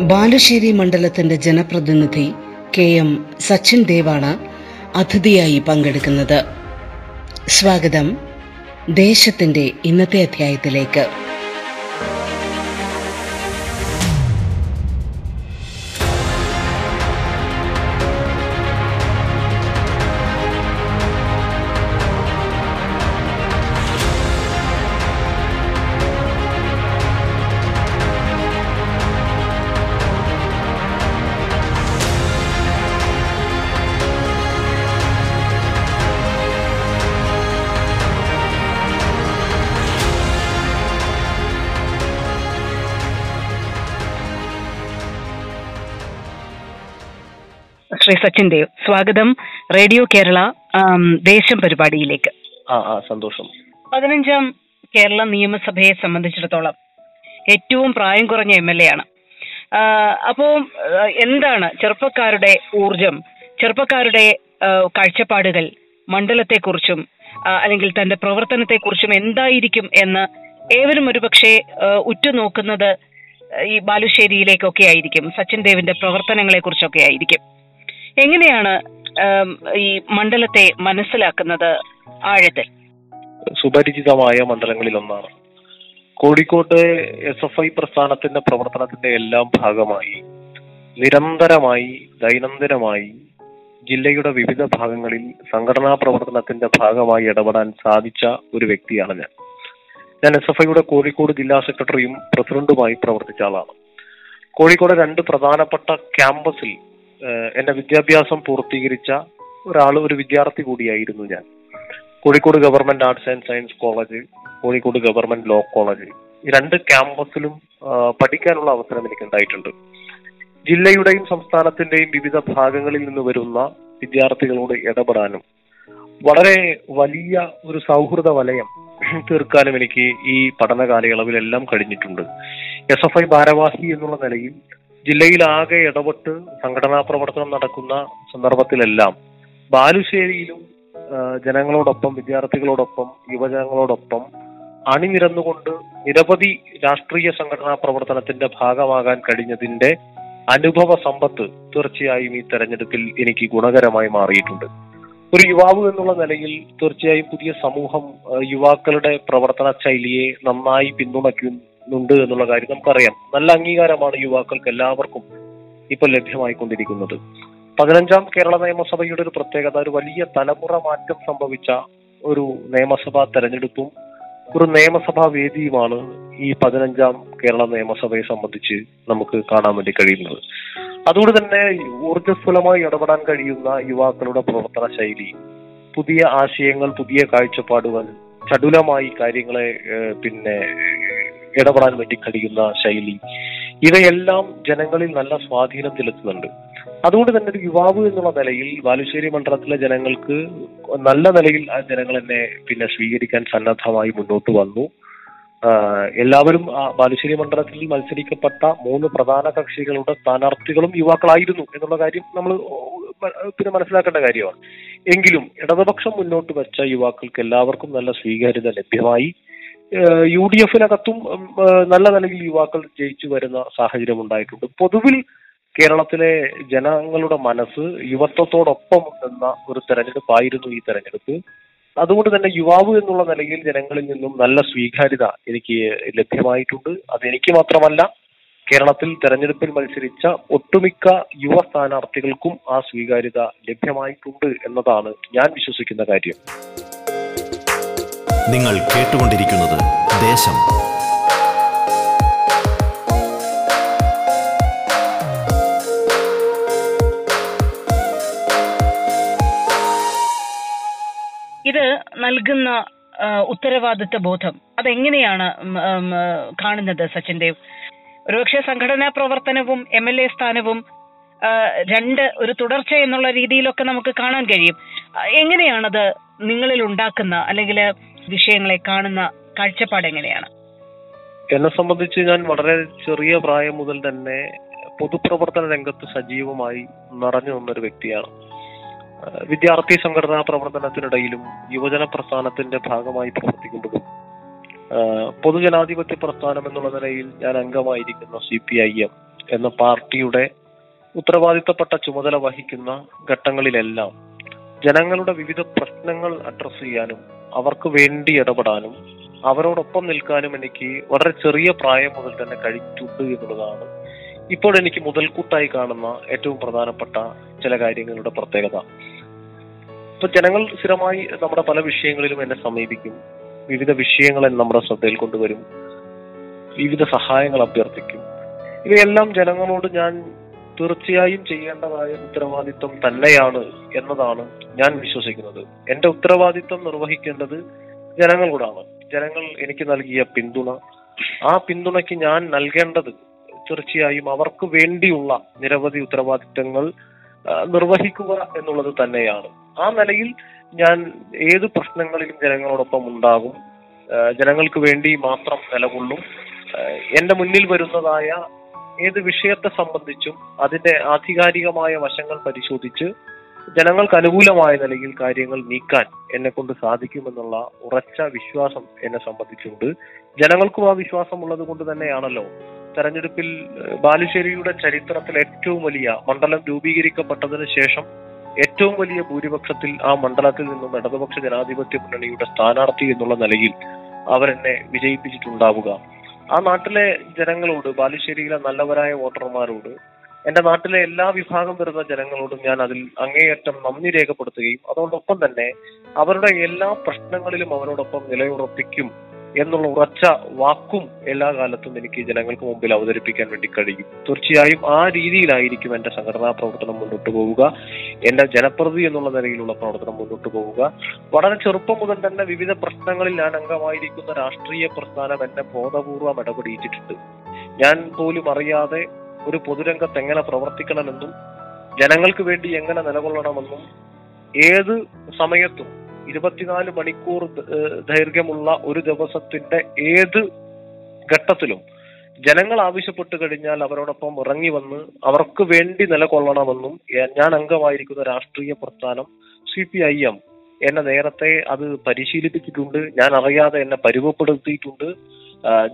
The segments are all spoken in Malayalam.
ബാലുശ്ശേരി മണ്ഡലത്തിന്റെ ജനപ്രതിനിധി കെ എം സച്ചിൻ ദേവാണ് അതിഥിയായി പങ്കെടുക്കുന്നത്. സ്വാഗതം ദേശത്തിന്റെ ഇന്നത്തെ അധ്യായത്തിലേക്ക്. ശ്രീ സച്ചിൻ ദേവ്. സ്വാഗതം റേഡിയോ കേരള ദേശം പരിപാടിയിലേക്ക്. സന്തോഷം. പതിനഞ്ചാം കേരള നിയമസഭയെ സംബന്ധിച്ചിടത്തോളം ഏറ്റവും പ്രായം കുറഞ്ഞ എം എൽ എ ആണ്. അപ്പോ എന്താണ് ചെറുപ്പക്കാരുടെ ഊർജം ചെറുപ്പക്കാരുടെ കാഴ്ചപ്പാടുകൾ മണ്ഡലത്തെക്കുറിച്ചും കുറിച്ചും അല്ലെങ്കിൽ തന്റെ പ്രവർത്തനത്തെക്കുറിച്ചും എന്തായിരിക്കും എന്ന് ഏവരും ഒരുപക്ഷെ ഉറ്റുനോക്കുന്നത് ഈ ബാലുശ്ശേരിയിലേക്കൊക്കെ ആയിരിക്കും സച്ചിൻ ദേവിന്റെ പ്രവർത്തനങ്ങളെ കുറിച്ചൊക്കെ ആയിരിക്കും. എങ്ങനെയാണ് ഈ മണ്ഡലത്തെ മനസ്സിലാക്കുന്നത് ആഴത്തിൽ? സുപരിചിതമായ മണ്ഡലങ്ങളിൽ ഒന്നാണ് കോഴിക്കോട്ട് എസ് എഫ് ഐ പ്രസ്ഥാനത്തിന്റെ പ്രവർത്തനത്തിന്റെ എല്ലാം ഭാഗമായി നിരന്തരമായി ദൈനംദിനമായി ജില്ലയുടെ വിവിധ ഭാഗങ്ങളിൽ സംഘടനാ പ്രവർത്തനത്തിന്റെ ഭാഗമായി ഇടപെടാൻ സാധിച്ച ഒരു വ്യക്തിയാണ് ഞാൻ. ഞാൻ എസ് എഫ് ഐയുടെ കോഴിക്കോട് ജില്ലാ സെക്രട്ടറിയും പ്രസിഡന്റുമായി പ്രവർത്തിച്ച ആളാണ്. കോഴിക്കോട് രണ്ട് പ്രധാനപ്പെട്ട ക്യാമ്പസിൽ എന്റെ വിദ്യാഭ്യാസം പൂർത്തീകരിച്ച ഒരാൾ ഒരു വിദ്യാർത്ഥി കൂടിയായിരുന്നു ഞാൻ. Kozhikode government arts and science college Kozhikode government law college. രണ്ട് ക്യാമ്പസിലും പഠിക്കാനുള്ള അവസരം എനിക്ക് ഉണ്ടായിട്ടുണ്ട് ജില്ലയുടെയും സംസ്ഥാനത്തിന്റെയും വിവിധ ഭാഗങ്ങളിൽ നിന്ന് വരുന്ന വിദ്യാർത്ഥികളോട് ഇടപെടാനും വളരെ വലിയ ഒരു സൗഹൃദ വലയം തീർക്കാനും എനിക്ക് ഈ പഠന കാലയളവിലെല്ലാം കഴിഞ്ഞിട്ടുണ്ട്. എസ് എഫ് ഐ ഭാരവാഹി എന്നുള്ള നിലയിൽ ജില്ലയിലാകെ ഇടപെട്ട് സംഘടനാ പ്രവർത്തനം നടക്കുന്ന സന്ദർഭത്തിലെല്ലാം ബാലുശ്ശേരിയിലും ജനങ്ങളോടൊപ്പം വിദ്യാർത്ഥികളോടൊപ്പം യുവജനങ്ങളോടൊപ്പം അണിനിരന്നുകൊണ്ട് നിരവധി രാഷ്ട്രീയ സംഘടനാ പ്രവർത്തനത്തിന്റെ ഭാഗമാകാൻ കഴിഞ്ഞതിന്റെ അനുഭവ സമ്പത്ത് തീർച്ചയായും ഈ തെരഞ്ഞെടുപ്പിൽ എനിക്ക് ഗുണകരമായി മാറിയിട്ടുണ്ട്. ഒരു യുവാവ് എന്നുള്ള നിലയിൽ തീർച്ചയായും പുതിയ സമൂഹം യുവാക്കളുടെ പ്രവർത്തന ശൈലിയെ നന്നായി പിന്തുണയ്ക്കുന്നുണ്ട് എന്നുള്ള കാര്യം നമുക്കറിയാം നല്ല അംഗീകാരമാണ് യുവാക്കൾക്ക് എല്ലാവർക്കും ഇപ്പൊ ലഭ്യമായിക്കൊണ്ടിരിക്കുന്നത്. പതിനഞ്ചാം കേരള നിയമസഭയുടെ ഒരു പ്രത്യേകത ഒരു വലിയ തലമുറ മാറ്റം സംഭവിച്ച ഒരു നിയമസഭാ തെരഞ്ഞെടുപ്പും ഒരു നിയമസഭാ വേദിയുമാണ് ഈ പതിനഞ്ചാം കേരള നിയമസഭയെ സംബന്ധിച്ച് നമുക്ക് കാണാൻ വേണ്ടി കഴിയുന്നത്. അതുകൊണ്ട് തന്നെ ഊർജസ്വലമായി ഇടപെടാൻ കഴിയുന്ന യുവാക്കളുടെ പ്രവർത്തന ശൈലി പുതിയ ആശയങ്ങൾ പുതിയ കാഴ്ചപ്പാടുകൾ ചടുലമായി കാര്യങ്ങളെ പിന്നെ ഇടപെടാൻ വേണ്ടി കഴിയുന്ന ശൈലി. ഇവയെല്ലാം ജനങ്ങളിൽ നല്ല സ്വാധീനം ചെലുത്തുന്നുണ്ട്. അതുകൊണ്ട് തന്നെ ഒരു യുവാവ് എന്നുള്ള നിലയിൽ ബാലുശ്ശേരി മണ്ഡലത്തിലെ ജനങ്ങൾക്ക് നല്ല നിലയിൽ ആ ജനങ്ങൾ എന്നെ പിന്നെ സ്വീകരിക്കാൻ സന്നദ്ധമായി മുന്നോട്ട് വന്നു. എല്ലാവരും ബാലുശ്ശേരി മണ്ഡലത്തിൽ മത്സരിക്കപ്പെട്ട മൂന്ന് പ്രധാന കക്ഷികളുടെ സ്ഥാനാർത്ഥികളും യുവാക്കളായിരുന്നു എന്നുള്ള കാര്യം നമ്മൾ പിന്നെ മനസ്സിലാക്കേണ്ട കാര്യമാണ്. എങ്കിലും ഇടതുപക്ഷം മുന്നോട്ട് വെച്ച യുവാക്കൾക്ക് എല്ലാവർക്കും നല്ല സ്വീകാര്യത ലഭ്യമായി. യു ഡി എഫിനകത്തും നല്ല നിലയിൽ യുവാക്കൾ ജയിച്ചു വരുന്ന സാഹചര്യം ഉണ്ടായിട്ടുണ്ട്. പൊതുവിൽ കേരളത്തിലെ ജനങ്ങളുടെ മനസ്സ് യുവത്വത്തോടൊപ്പം ഉണ്ടെന്ന ഒരു തെരഞ്ഞെടുപ്പായിരുന്നു ഈ തെരഞ്ഞെടുപ്പ്. അതുകൊണ്ട് തന്നെ യുവാവ് എന്നുള്ള നിലയിൽ ജനങ്ങളിൽ നിന്നും നല്ല സ്വീകാര്യത എനിക്ക് ലഭ്യമായിട്ടുണ്ട്. അത് എനിക്ക് മാത്രമല്ല കേരളത്തിൽ തെരഞ്ഞെടുപ്പിൽ മത്സരിച്ച ഒട്ടുമിക്ക യുവ സ്ഥാനാർത്ഥികൾക്കും ആ സ്വീകാര്യത ലഭ്യമായിട്ടുണ്ട് എന്നതാണ് ഞാൻ വിശ്വസിക്കുന്ന കാര്യം. നിങ്ങൾ കേട്ടുകൊണ്ടിരിക്കുന്നത് ദേശം. ഇത് നൽകുന്ന ഉത്തരവാദിത്വ ബോധം. അതെങ്ങനെയാണ് കാണുന്നത് സച്ചിൻ ദേവ്? ഒരുപക്ഷെ സംഘടനാ പ്രവർത്തനവും എം എൽ എ സ്ഥാനവും രണ്ട് ഒരു തുടർച്ച എന്നുള്ള രീതിയിലൊക്കെ നമുക്ക് കാണാൻ കഴിയും. എങ്ങനെയാണത് നിങ്ങളിൽ ഉണ്ടാക്കുന്ന അല്ലെങ്കിൽ വിഷയങ്ങളെ കാണുന്ന കാഴ്ചപ്പാട് എങ്ങനെയാണ്? എന്നെ സംബന്ധിച്ച് ഞാൻ വളരെ ചെറിയ പ്രായം മുതൽ തന്നെ പൊതുപ്രവർത്തന രംഗത്ത് സജീവമായി നിറഞ്ഞു നിന്നൊരു വ്യക്തിയാണ്. വിദ്യാർത്ഥി സംഘടനാ പ്രവർത്തനത്തിനിടയിലും യുവജന പ്രസ്ഥാനത്തിന്റെ ഭാഗമായി പ്രവർത്തിക്കുമ്പോഴും പൊതുജനാധിപത്യ പ്രസ്ഥാനം എന്നുള്ള നിലയിൽ ഞാൻ അംഗമായിരിക്കുന്ന സി പി ഐ എം എന്ന പാർട്ടിയുടെ ഉത്തരവാദിത്തപ്പെട്ട ചുമതല വഹിക്കുന്ന ഘട്ടങ്ങളിലെല്ലാം ജനങ്ങളുടെ വിവിധ പ്രശ്നങ്ങൾ അഡ്രസ് ചെയ്യാനും അവർക്ക് വേണ്ടി ഇടപെടാനും അവരോടൊപ്പം നിൽക്കാനും എനിക്ക് വളരെ ചെറിയ പ്രായം മുതൽ തന്നെ കഴിച്ചുണ്ട് എന്നുള്ളതാണ് ഇപ്പോൾ എനിക്ക് മുതൽക്കൂട്ടായി കാണുന്ന ഏറ്റവും പ്രധാനപ്പെട്ട ചില കാര്യങ്ങളുടെ പ്രത്യേകത. ഇപ്പൊ ജനങ്ങൾ സ്ഥിരമായി നമ്മുടെ പല വിഷയങ്ങളിലും എന്നെ സമീപിക്കും. വിവിധ വിഷയങ്ങളെ നമ്മുടെ ശ്രദ്ധയിൽ കൊണ്ടുവരും. വിവിധ സഹായങ്ങൾ അഭ്യർത്ഥിക്കും. ഇവയെല്ലാം ജനങ്ങളോട് ഞാൻ തീർച്ചയായും ചെയ്യേണ്ടതായ ഉത്തരവാദിത്വം തന്നെയാണ് എന്നതാണ് ഞാൻ വിശ്വസിക്കുന്നത്. എന്റെ ഉത്തരവാദിത്വം നിർവഹിക്കേണ്ടത് ജനങ്ങളോടാണ്. ജനങ്ങൾ എനിക്ക് നൽകിയ പിന്തുണ. ആ പിന്തുണയ്ക്ക് ഞാൻ നൽകേണ്ടത് തീർച്ചയായും അവർക്ക് വേണ്ടിയുള്ള നിരവധി ഉത്തരവാദിത്തങ്ങൾ നിർവഹിക്കുക എന്നുള്ളത് തന്നെയാണ്. ആ നിലയിൽ ഞാൻ ഏത് പ്രശ്നങ്ങളിലും ജനങ്ങളോടൊപ്പം ഉണ്ടാകും. ജനങ്ങൾക്ക് വേണ്ടി മാത്രം നിലകൊള്ളും. എന്റെ മുന്നിൽ വരുന്നതായ ഏത് വിഷയത്തെ സംബന്ധിച്ചും അതിന്റെ ആധികാരികമായ വശങ്ങൾ പരിശോധിച്ച് ജനങ്ങൾക്ക് അനുകൂലമായ നിലയിൽ കാര്യങ്ങൾ നീക്കാൻ എന്നെ കൊണ്ട് സാധിക്കുമെന്നുള്ള ഉറച്ച വിശ്വാസം എന്നെ സംബന്ധിച്ചുണ്ട്. ജനങ്ങൾക്കും ആ വിശ്വാസം ഉള്ളത് കൊണ്ട് തന്നെയാണല്ലോ. തെരഞ്ഞെടുപ്പിൽ ബാലുശ്ശേരിയുടെ ചരിത്രത്തിൽ ഏറ്റവും വലിയ മണ്ഡലം രൂപീകരിക്കപ്പെട്ടതിന് ശേഷം ഏറ്റവും വലിയ ഭൂരിപക്ഷത്തിൽ ആ മണ്ഡലത്തിൽ നിന്നും ഇടതുപക്ഷ ജനാധിപത്യ മുന്നണിയുടെ സ്ഥാനാർത്ഥി എന്നുള്ള നിലയിൽ അവരെന്നെ വിജയിപ്പിച്ചിട്ടുണ്ടാവുക. ആ നാട്ടിലെ ജനങ്ങളോട് ബാലുശ്ശേരിയിലെ നല്ലവരായ വോട്ടർമാരോട് എന്റെ നാട്ടിലെ എല്ലാ വിഭാഗം വരുന്ന ജനങ്ങളോടും ഞാൻ അതിൽ അങ്ങേയറ്റം നന്ദി രേഖപ്പെടുത്തുകയും അതോടൊപ്പം തന്നെ അവരുടെ എല്ലാ പ്രശ്നങ്ങളിലും അവരോടൊപ്പം നിലയുറപ്പിക്കും എന്നുള്ള ഉറച്ച വാക്കും എല്ലാ കാലത്തും എനിക്ക് ജനങ്ങൾക്ക് മുമ്പിൽ അവതരിപ്പിക്കാൻ വേണ്ടി കഴിയും. തീർച്ചയായും ആ രീതിയിലായിരിക്കും എന്റെ സംഘടനാ പ്രവർത്തനം മുന്നോട്ട് പോവുക. എന്റെ ജനപ്രതി എന്നുള്ള നിലയിലുള്ള പ്രവർത്തനം മുന്നോട്ട് പോവുക. വളരെ ചെറുപ്പം മുതൽ തന്നെ വിവിധ പ്രശ്നങ്ങളിൽ ഞാൻ അംഗമായിരിക്കുന്ന രാഷ്ട്രീയ പ്രസ്ഥാനം എന്നെ ബോധപൂർവം ഇടപെടിയിച്ചിട്ടുണ്ട്. ഞാൻ പോലും അറിയാതെ ഒരു പൊതുരംഗത്ത് എങ്ങനെ പ്രവർത്തിക്കണമെന്നും ജനങ്ങൾക്ക് വേണ്ടി എങ്ങനെ നിലകൊള്ളണമെന്നും ഏത് സമയത്തും ഇരുപത്തിനാല് മണിക്കൂർ ദൈർഘ്യമുള്ള ഒരു ദിവസത്തിന്റെ ഏത് ഘട്ടത്തിലും ജനങ്ങൾ ആവശ്യപ്പെട്ട് കഴിഞ്ഞാൽ അവരോടൊപ്പം ഇറങ്ങി വന്ന് അവർക്ക് വേണ്ടി നിലകൊള്ളണമെന്നും ഞാൻ അംഗമായിരിക്കുന്ന രാഷ്ട്രീയ പ്രസ്ഥാനം സി പി ഐ എം എന്നെ നേരത്തെ അത് പരിശീലിപ്പിച്ചിട്ടുണ്ട്. ഞാൻ അറിയാതെ എന്നെ പരിമപ്പെടുത്തിയിട്ടുണ്ട്.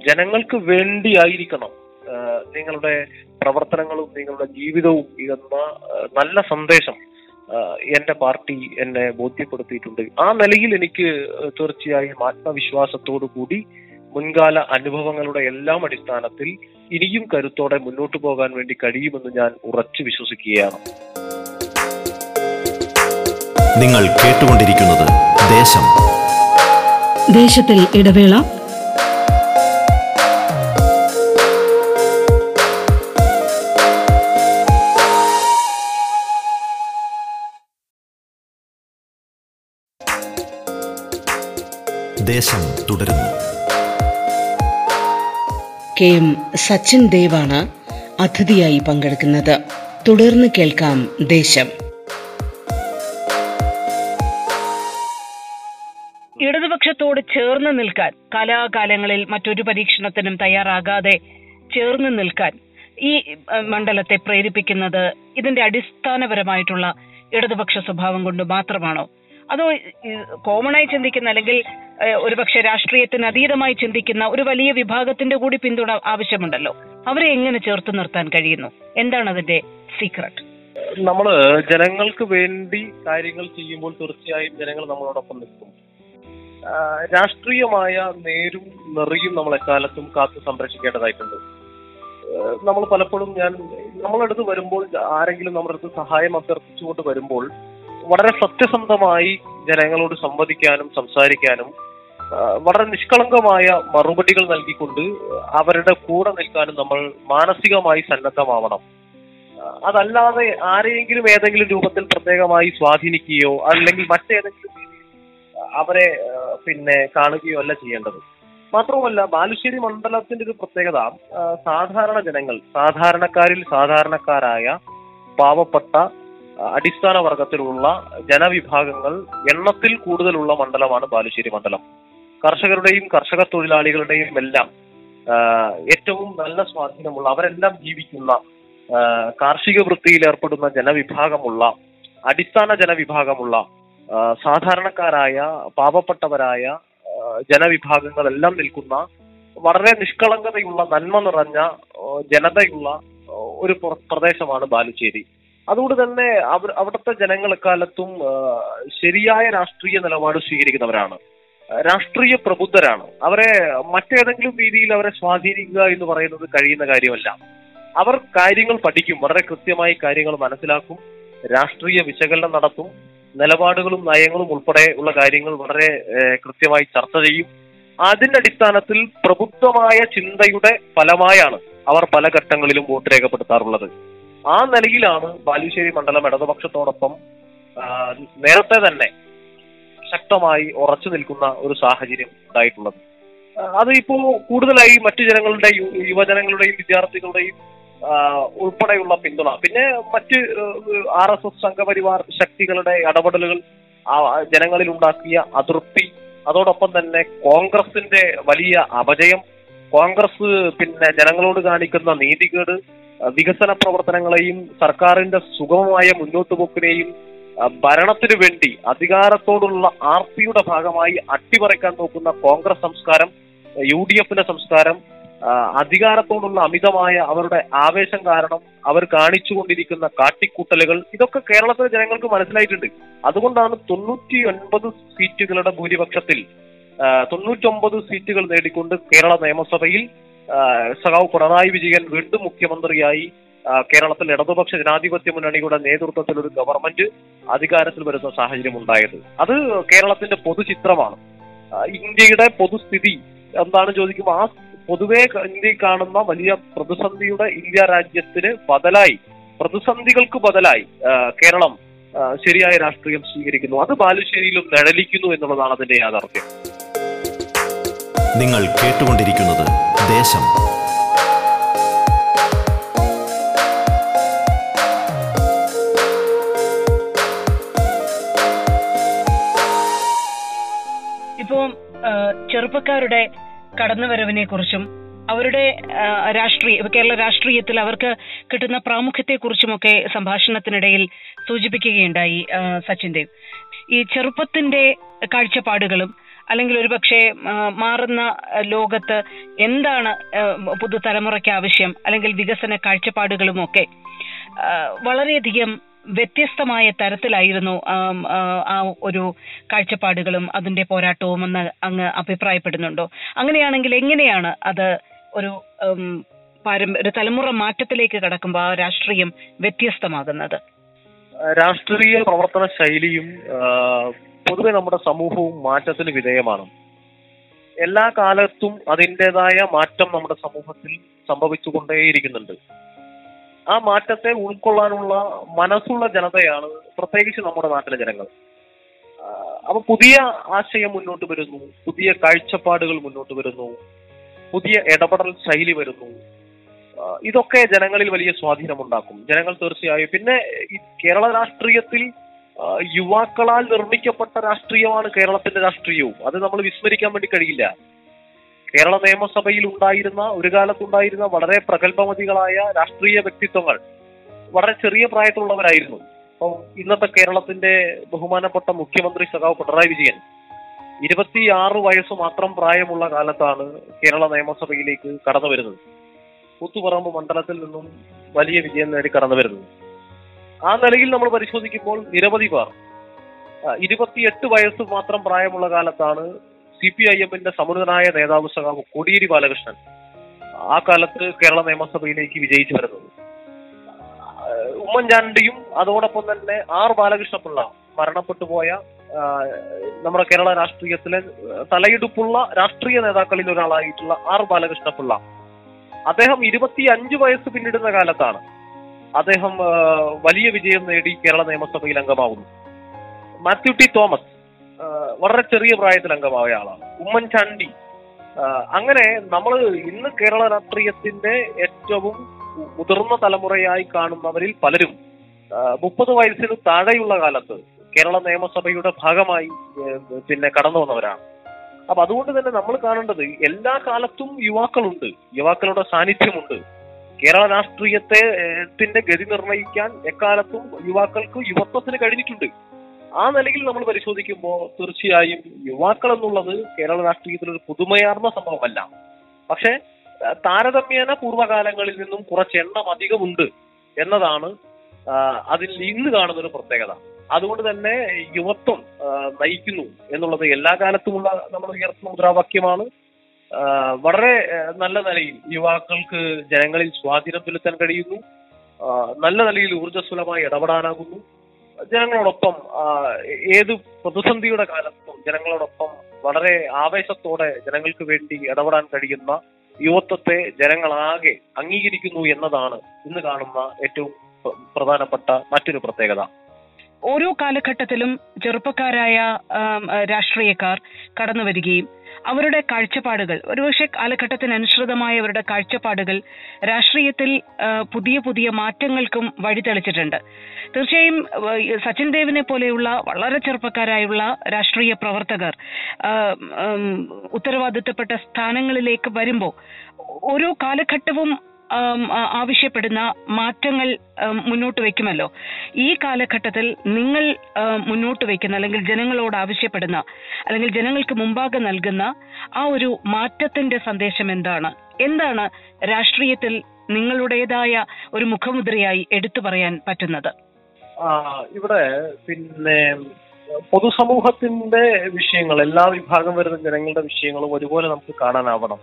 ജനങ്ങൾക്ക് വേണ്ടിയായിരിക്കണം നിങ്ങളുടെ പ്രവർത്തനങ്ങളും നിങ്ങളുടെ ജീവിതവും എന്ന നല്ല സന്ദേശം എന്റെ പാർട്ടി എന്നെ ബോധ്യപ്പെടുത്തിയിട്ടുണ്ട്. ആ നിലയിൽ എനിക്ക് തീർച്ചയായും ആത്മവിശ്വാസത്തോടു കൂടി മുൻകാല അനുഭവങ്ങളുടെ എല്ലാം അടിസ്ഥാനത്തിൽ ഇനിയും കരുത്തോടെ മുന്നോട്ടു പോകാൻ വേണ്ടി കഴിയുമെന്ന് ഞാൻ ഉറച്ചു വിശ്വസിക്കുകയാണ്. നിങ്ങൾ കേട്ടുകൊണ്ടിരിക്കുന്നത് ദേശം. ദേശത്തിൽ ഇടവേള ദേശം തുടരുന്നു. കെ എം സച്ചിൻ ദേവാണ് അതിഥിയായി പങ്കെടുക്കുന്നത്. തുടർന്ന് കേൾക്കാം ദേശം. ഇടതുപക്ഷത്തോട് ചേർന്ന് നിൽക്കാൻ കലാകാലങ്ങളിൽ മറ്റൊരു പരീക്ഷണത്തിനും തയ്യാറാകാതെ ചേർന്ന് നിൽക്കാൻ ഈ മണ്ഡലത്തെ പ്രേരിപ്പിക്കുന്നത് ഇതിന്റെ അടിസ്ഥാനപരമായിട്ടുള്ള ഇടതുപക്ഷ സ്വഭാവം കൊണ്ട് മാത്രമാണോ? അതോ കോമൺ ആയി ചിന്തിക്കുന്ന അല്ലെങ്കിൽ ഒരുപക്ഷെ രാഷ്ട്രീയത്തിന് അതീതമായി ചിന്തിക്കുന്ന ഒരു വലിയ വിഭാഗത്തിന്റെ കൂടി പിന്തുണ ആവശ്യമുണ്ടല്ലോ. അവരെ എങ്ങനെ ചേർത്ത് നിർത്താൻ കഴിയുന്നു? എന്താണ് അതിന്റെ സീക്രട്ട് നമ്മൾ ജനങ്ങൾക്ക് വേണ്ടി കാര്യങ്ങൾ ചെയ്യുമ്പോൾ തീർച്ചയായും ജനങ്ങൾ നമ്മളോടൊപ്പം നിൽക്കും. രാഷ്ട്രീയമായ നേരും നെറിയും നമ്മൾ എക്കാലത്തും കാത്തു സംരക്ഷിക്കേണ്ടതായിട്ടുണ്ട്. നമ്മൾ പലപ്പോഴും ഞാൻ നമ്മളടുത്ത് വരുമ്പോൾ ആരെങ്കിലും നമ്മുടെ അടുത്ത് സഹായം അഭ്യർത്ഥിച്ചുകൊണ്ട് വരുമ്പോൾ വളരെ സത്യസന്ധമായി ജനങ്ങളോട് സംവദിക്കാനും സംസാരിക്കാനും വളരെ നിഷ്കളങ്കമായ മറുപടികൾ നൽകിക്കൊണ്ട് അവരുടെ കൂടെ നിൽക്കാനും നമ്മൾ മാനസികമായി സന്നദ്ധമാവണം. അതല്ലാതെ ആരെയെങ്കിലും ഏതെങ്കിലും രൂപത്തിൽ പ്രത്യേകമായി സ്വാധീനിക്കുകയോ അല്ലെങ്കിൽ മറ്റേതെങ്കിലും അവരെ പിന്നെ കാണുകയോ അല്ല ചെയ്യേണ്ടത്. മാത്രവുമല്ല ബാലുശ്ശേരി മണ്ഡലത്തിന്റെ ഒരു പ്രത്യേകത സാധാരണ ജനങ്ങൾ സാധാരണക്കാരിൽ സാധാരണക്കാരായ പാവപ്പെട്ട അടിസ്ഥാന വർഗത്തിലുള്ള ജനവിഭാഗങ്ങൾ എണ്ണത്തിൽ കൂടുതലുള്ള മണ്ഡലമാണ് ബാലുശ്ശേരി മണ്ഡലം. കർഷകരുടെയും കർഷക തൊഴിലാളികളുടെയും എല്ലാം ഏറ്റവും നല്ല സ്വാധീനമുള്ള അവരെല്ലാം ജീവിക്കുന്ന കാർഷിക വൃത്തിയിൽ ഏർപ്പെടുന്ന ജനവിഭാഗമുള്ള അടിസ്ഥാന ജനവിഭാഗമുള്ള സാധാരണക്കാരായ പാവപ്പെട്ടവരായ ജനവിഭാഗങ്ങളെല്ലാം നിൽക്കുന്ന വളരെ നിഷ്കളങ്കതയുള്ള നന്മ നിറഞ്ഞ ജനതയുള്ള ഒരു പ്ര- പ്രദേശമാണ് ബാലുശ്ശേരി. അതുകൊണ്ട് തന്നെ അവർ അവിടുത്തെ ജനങ്ങൾ എക്കാലത്തും ശരിയായ രാഷ്ട്രീയ നിലപാട് സ്വീകരിക്കുന്നവരാണ്. രാഷ്ട്രീയ പ്രബുദ്ധരാണ്. അവരെ മറ്റേതെങ്കിലും രീതിയിൽ അവരെ സ്വാധീനിക്കുക എന്ന് പറയുന്നത് കഴിയുന്ന കാര്യമല്ല. അവർ കാര്യങ്ങൾ പഠിക്കും. വളരെ കൃത്യമായി കാര്യങ്ങൾ മനസ്സിലാക്കും. രാഷ്ട്രീയ വിശകലനം നടത്തും. നിലപാടുകളും നയങ്ങളും ഉൾപ്പെടെ ഉള്ള കാര്യങ്ങൾ വളരെ കൃത്യമായി ചർച്ച ചെയ്യും. അതിന്റെ അടിസ്ഥാനത്തിൽ പ്രബുദ്ധമായ ചിന്തയുടെ ഫലമായാണ് അവർ പല ഘട്ടങ്ങളിലും വോട്ട് രേഖപ്പെടുത്താറുള്ളത്. ആ നിലയിലാണ് ബാലുശ്ശേരി മണ്ഡലം ഇടതുപക്ഷത്തോടൊപ്പം നേരത്തെ തന്നെ ശക്തമായി ഉറച്ചു നിൽക്കുന്ന ഒരു സാഹചര്യം ഉണ്ടായിട്ടുള്ളത്. അത് ഇപ്പോ കൂടുതലായി മറ്റു ജനങ്ങളുടെ യുവജനങ്ങളുടെയും വിദ്യാർത്ഥികളുടെയും ഉൾപ്പെടെയുള്ള പിന്തുണ. പിന്നെ മറ്റ് ആർ എസ് എസ് സംഘപരിവാർ ശക്തികളുടെ ഇടപെടലുകൾ ജനങ്ങളിൽ ഉണ്ടാക്കിയ അതൃപ്തി അതോടൊപ്പം തന്നെ കോൺഗ്രസിന്റെ വലിയ അപജയം കോൺഗ്രസ് പിന്നെ ജനങ്ങളോട് കാണിക്കുന്ന നീതികേട് വികസന പ്രവർത്തനങ്ങളെയും സർക്കാരിന്റെ സുഗമമായ മുന്നോട്ടുപോക്കിനെയും പോക്കിനെയും ഭരണത്തിനു വേണ്ടി അധികാരത്തോടുള്ള ആർത്തിയുടെ ഭാഗമായി അട്ടിമറിക്കാൻ നോക്കുന്ന കോൺഗ്രസ് സംസ്കാരം യു ഡി എഫിന്റെ സംസ്കാരം അധികാരത്തോടുള്ള അമിതമായ അവരുടെ ആവേശം കാരണം അവർ കാണിച്ചുകൊണ്ടിരിക്കുന്ന കാട്ടിക്കൂട്ടലുകൾ ഇതൊക്കെ കേരളത്തിലെ ജനങ്ങൾക്ക് മനസ്സിലായിട്ടുണ്ട്. അതുകൊണ്ടാണ് തൊണ്ണൂറ്റി ഒൻപത് സീറ്റുകളുടെ ഭൂരിപക്ഷത്തിൽ തൊണ്ണൂറ്റൊമ്പത് സീറ്റുകൾ നേടിക്കൊണ്ട് കേരള നിയമസഭയിൽ സഖാവ് പിണറായി വിജയൻ വീണ്ടും മുഖ്യമന്ത്രിയായി. കേരളത്തിൽ ഇടതുപക്ഷ ജനാധിപത്യ മുന്നണിയുടെ നേതൃത്വത്തിൽ ഒരു ഗവൺമെന്റ് അധികാരത്തിൽ വരുന്ന സാഹചര്യം ഉണ്ടായത്. അത് കേരളത്തിന്റെ പൊതുചിത്രമാണ്. ഇന്ത്യയുടെ പൊതുസ്ഥിതി എന്താണ് ചോദിക്കുമ്പോൾ ആ പൊതുവേ ഇന്ത്യയിൽ കാണുന്ന വലിയ പ്രതിസന്ധിയുടെ ഇന്ത്യ രാജ്യത്തിന് ബദലായി. പ്രതിസന്ധികൾക്ക് ബദലായി കേരളം ശരിയായ രാഷ്ട്രീയം സ്വീകരിക്കുന്നു. അത് ബാലുശ്ശേരിയിലും നിഴലിക്കുന്നു എന്നുള്ളതാണ് അതിന്റെ യാഥാർത്ഥ്യം. നിങ്ങൾ കേട്ടുകൊണ്ടിരിക്കുന്നത് ദേശം. ഇപ്പോ ചെറുപ്പക്കാരുടെ കടന്നുവരവിനെ കുറിച്ചും അവരുടെ രാഷ്ട്രീയ കേരള രാഷ്ട്രീയത്തിൽ അവർക്ക് കിട്ടുന്ന പ്രാമുഖ്യത്തെ കുറിച്ചുമൊക്കെ സംഭാഷണത്തിനിടയിൽ സൂചിപ്പിക്കുകയുണ്ടായി സച്ചിൻ ദേവ്. ഈ ചെറുപ്പത്തിന്റെ കാഴ്ചപ്പാടുകളും അല്ലെങ്കിൽ ഒരുപക്ഷെ പക്ഷേ മാറുന്ന ലോകത്ത് എന്താണ് പുതുതലമുറയ്ക്ക് ആവശ്യം അല്ലെങ്കിൽ വികസന കാഴ്ചപ്പാടുകളും ഒക്കെ ആ, വളരെയധികം വ്യത്യസ്തമായ തരത്തിലായിരുന്നു ആ, ഒരു കാഴ്ചപ്പാടുകളും അതിന്റെ പോരാട്ടവും എന്ന് അങ്ങ് അഭിപ്രായപ്പെടുന്നുണ്ടോ? അങ്ങനെയാണെങ്കിൽ എങ്ങനെയാണ് അത് ഒരു ഒരു തലമുറ മാറ്റത്തിലേക്ക് കടക്കുമ്പോൾ ആ രാഷ്ട്രീയം വ്യത്യസ്തമാകുന്നത്? രാഷ്ട്രീയ പ്രവർത്തന ശൈലിയും പൊതുവെ നമ്മുടെ സമൂഹവും മാറ്റത്തിന് വിധേയമാണ്. എല്ലാ കാലത്തും അതിന്റെതായ മാറ്റം നമ്മുടെ സമൂഹത്തിൽ സംഭവിച്ചുകൊണ്ടേയിരിക്കുന്നുണ്ട്. ആ മാറ്റത്തെ ഉൾക്കൊള്ളാനുള്ള മനസ്സുള്ള ജനതയാണ് പ്രത്യേകിച്ച് നമ്മുടെ നാട്ടിലെ ജനങ്ങൾ. അപ്പൊ പുതിയ ആശയം മുന്നോട്ട് വരുന്നു പുതിയ കാഴ്ചപ്പാടുകൾ മുന്നോട്ട് വരുന്നു പുതിയ ഇടപെടൽ ശൈലി വരുന്നു. ഇതൊക്കെ ജനങ്ങളിൽ വലിയ സ്വാധീനമുണ്ടാക്കും. ജനങ്ങൾ തീർച്ചയായും. പിന്നെ ഈ കേരള രാഷ്ട്രീയത്തിൽ യുവാക്കളാൽ നിർമ്മിക്കപ്പെട്ട രാഷ്ട്രീയമാണ് കേരളത്തിന്റെ രാഷ്ട്രീയവും. അത് നമ്മൾ വിസ്മരിക്കാൻ വേണ്ടി കഴിയില്ല. കേരള നിയമസഭയിൽ ഉണ്ടായിരുന്ന ഒരു കാലത്തുണ്ടായിരുന്ന വളരെ പ്രഗത്ഭമതികളായ രാഷ്ട്രീയ വ്യക്തിത്വങ്ങൾ വളരെ ചെറിയ പ്രായത്തിലുള്ളവരായിരുന്നു. അപ്പം ഇന്നത്തെ കേരളത്തിന്റെ ബഹുമാനപ്പെട്ട മുഖ്യമന്ത്രി സഖാവ് പിണറായി വിജയൻ ഇരുപത്തിയാറ് വയസ്സ് മാത്രം പ്രായമുള്ള കാലത്താണ് കേരള നിയമസഭയിലേക്ക് കടന്നു വരുന്നത് കൂത്തുപറമ്പ് മണ്ഡലത്തിൽ നിന്നും വലിയ വിജയം നേടി കടന്നു വരുന്നത് ആ നിലയിൽ നമ്മൾ പരിശോധിക്കുമ്പോൾ നിരവധി പേർ ഇരുപത്തിയെട്ട് വയസ്സ് മാത്രം പ്രായമുള്ള കാലത്താണ് സി പി ഐ എമ്മിന്റെ സമുന്നതനായ നേതാവ് സഖാവ് കോടിയേരി ബാലകൃഷ്ണൻ ആ കാലത്ത് കേരള നിയമസഭയിലേക്ക് വിജയിച്ചു വരുന്നത്. ഉമ്മൻചാണ്ടിയും അതോടൊപ്പം തന്നെ ആർ ബാലകൃഷ്ണപിള്ള മരണപ്പെട്ടു പോയ നമ്മുടെ കേരള രാഷ്ട്രീയത്തിലെ തലയെടുപ്പുള്ള രാഷ്ട്രീയ നേതാക്കളിൽ ഒരാളായിട്ടുള്ള ആർ ബാലകൃഷ്ണപിള്ള. അദ്ദേഹം ഇരുപത്തി അഞ്ച് വയസ്സ് പിന്നിടുന്ന കാലത്താണ് അദ്ദേഹം വലിയ വിജയം നേടി കേരള നിയമസഭയിൽ അംഗമാകുന്നു മാത്യു ടി തോമസ് വളരെ ചെറിയ പ്രായത്തിൽ അംഗമായ ആളാണ്. ഉമ്മൻചാണ്ടി അങ്ങനെ നമ്മൾ ഇന്ന് കേരള രാഷ്ട്രീയത്തിന്റെ ഏറ്റവും മുതിർന്ന തലമുറയായി കാണുന്നവരിൽ പലരും മുപ്പത് വയസ്സിന് താഴെയുള്ള കാലത്ത് കേരള നിയമസഭയുടെ ഭാഗമായി പിന്നെ കടന്നു വന്നവരാണ്. അപ്പൊ അതുകൊണ്ട് തന്നെ നമ്മൾ കാണേണ്ടത് എല്ലാ കാലത്തും യുവാക്കളുണ്ട്. യുവാക്കളുടെ സാന്നിധ്യമുണ്ട്. കേരള രാഷ്ട്രീയത്തെ ത്തിന്റെ ഗതി നിർണയിക്കാൻ എക്കാലത്തും യുവാക്കൾക്ക് യുവത്വത്തിന് കഴിഞ്ഞിട്ടുണ്ട്. ആ നിലയിൽ നമ്മൾ പരിശോധിക്കുമ്പോൾ തീർച്ചയായും യുവാക്കൾ എന്നുള്ളത് കേരള രാഷ്ട്രീയത്തിൽ ഒരു പുതുമയാർന്ന സംഭവമല്ല. പക്ഷെ താരതമ്യേന പൂർവകാലങ്ങളിൽ നിന്നും കുറച്ചെണ്ണം അധികമുണ്ട് എന്നതാണ് അതിൽ ഇന്ന് കാണുന്ന ഒരു പ്രത്യേകത. അതുകൊണ്ട് തന്നെ യുവത്വം നയിക്കുന്നു എന്നുള്ളത് എല്ലാ കാലത്തുമുള്ള നമ്മൾ ഉയർത്തുന്ന മുദ്രാവാക്യമാണ്. വളരെ നല്ല നിലയിൽ യുവാക്കൾക്ക് ജനങ്ങളിൽ സ്വാധീനം ചെലുത്താൻ കഴിയുന്നു. നല്ല നിലയിൽ ഊർജസ്വലമായി ഇടപെടാനാകുന്നു. ജനങ്ങളോടൊപ്പം ഏത് പ്രതിസന്ധിയുടെ കാലത്തും ജനങ്ങളോടൊപ്പം വളരെ ആവേശത്തോടെ ജനങ്ങൾക്ക് വേണ്ടി ഇടപെടാൻ കഴിയുന്ന യുവത്വത്തെ ജനങ്ങളാകെ അംഗീകരിക്കുന്നു എന്നതാണ് ഇന്ന് കാണുന്ന ഏറ്റവും പ്ര- പ്രധാനപ്പെട്ട മറ്റൊരു പ്രത്യേകത. ഓരോ കാലഘട്ടത്തിലും ചെറുപ്പക്കാരായ രാഷ്ട്രീയക്കാർ കടന്നു വരികയും അവരുടെ കാഴ്ചപ്പാടുകൾ. ഒരുപക്ഷെ കാലഘട്ടത്തിനനുസൃതമായ അവരുടെ കാഴ്ചപ്പാടുകൾ രാഷ്ട്രീയത്തിൽ പുതിയ പുതിയ മാറ്റങ്ങൾക്കും വഴിതെളിച്ചിട്ടുണ്ട് തീർച്ചയായും സച്ചിൻ ദേവിനെ പോലെയുള്ള വളരെ ചെറുപ്പക്കാരായുള്ള രാഷ്ട്രീയ പ്രവർത്തകർ ഉത്തരവാദിത്തപ്പെട്ട സ്ഥാനങ്ങളിലേക്ക് വരുമ്പോൾ ഓരോ കാലഘട്ടവും ആവശ്യപ്പെടുന്ന മാറ്റങ്ങൾ മുന്നോട്ട് വയ്ക്കുമല്ലോ. ഈ കാലഘട്ടത്തിൽ നിങ്ങൾ മുന്നോട്ട് വയ്ക്കുന്ന അല്ലെങ്കിൽ ജനങ്ങളോട് ആവശ്യപ്പെടുന്ന അല്ലെങ്കിൽ ജനങ്ങൾക്ക് മുമ്പാകെ നൽകുന്ന ആ ഒരു മാറ്റത്തിന്റെ സന്ദേശം എന്താണ്? എന്താണ് രാഷ്ട്രീയത്തിൽ നിങ്ങളുടേതായ ഒരു മുഖമുദ്രയായി എടുത്തു പറയാൻ പറ്റുന്നത്? ഇവിടെ പിന്നെ പൊതുസമൂഹത്തിന്റെ വിഷയങ്ങൾ എല്ലാ വിഭാഗം വരുന്ന ജനങ്ങളുടെ വിഷയങ്ങളും ഒരുപോലെ നമുക്ക് കാണാനാവണം.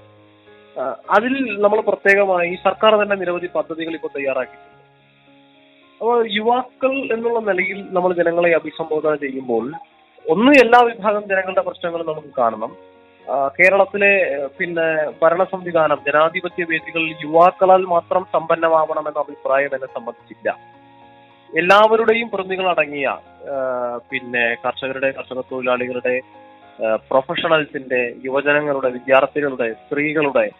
അതിൽ നമ്മൾ പ്രത്യേകമായി സർക്കാർ തന്നെ നിരവധി പദ്ധതികൾ ഇപ്പോൾ തയ്യാറാക്കിയിട്ടുണ്ട്. അപ്പോൾ യുവാക്കൾ എന്നുള്ള നിലയിൽ നമ്മൾ ജനങ്ങളെ അഭിസംബോധന ചെയ്യുമ്പോൾ ഒന്ന് എല്ലാ വിഭാഗം ജനങ്ങളുടെ പ്രശ്നങ്ങളും നമുക്ക് കാണണം. കേരളത്തിലെ പിന്നെ ഭരണ സംവിധാനം ജനാധിപത്യ വേദികൾ യുവാക്കളാൽ മാത്രം സമ്പന്നമാവണമെന്ന അഭിപ്രായം എന്നെ സംബന്ധിച്ചില്ല. എല്ലാവരുടെയും പ്രതിനിധികൾ അടങ്ങിയ പിന്നെ കർഷകരുടെ കർഷക തൊഴിലാളികളുടെ പ്രൊഫഷണൽസിന്റെ യുവജനങ്ങളുടെ വിദ്യാർത്ഥികളുടെ സ്ത്രീകളുടെ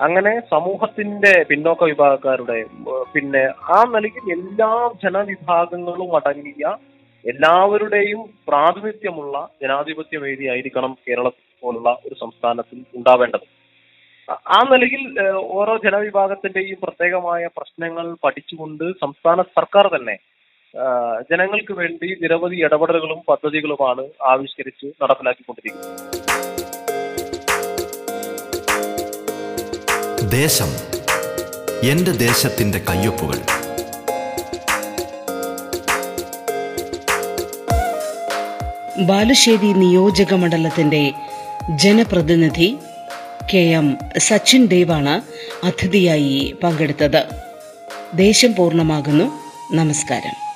അങ്ങനെ സമൂഹത്തിന്റെ പിന്നോക്ക വിഭാഗക്കാരുടെ പിന്നെ ആ നിലയ്ക്ക് എല്ലാ ജനവിഭാഗങ്ങളും അടങ്ങിയ എല്ലാവരുടെയും പ്രാതിനിധ്യമുള്ള ജനാധിപത്യ വേദി ആയിരിക്കണം കേരളത്തിൽ പോലുള്ള ഒരു സംസ്ഥാനത്തിൽ ഉണ്ടാവേണ്ടത്. ആ- നിലയിൽ ഓരോ ജനവിഭാഗത്തിന്റെയും പ്രത്യേകമായ പ്രശ്നങ്ങൾ പഠിച്ചുകൊണ്ട് സംസ്ഥാന സർക്കാർ തന്നെ ജനങ്ങൾക്ക് വേണ്ടി നിരവധി ഇടപെടലുകളും പദ്ധതികളുമാണ് ആവിഷ്കരിച്ച് നടപ്പിലാക്കിക്കൊണ്ടിരിക്കുന്നത്. ദേശം എന്റെ ദേശത്തിന്റെ കയ്യൊപ്പുകൾ. ബാലുശ്ശേരി നിയോജക മണ്ഡലത്തിന്റെ ജനപ്രതിനിധി കെ എം സച്ചിൻ ദേവാണ് അതിഥിയായി പങ്കെടുത്തത്. ദേശം പൂർണമാകുന്നു. നമസ്കാരം.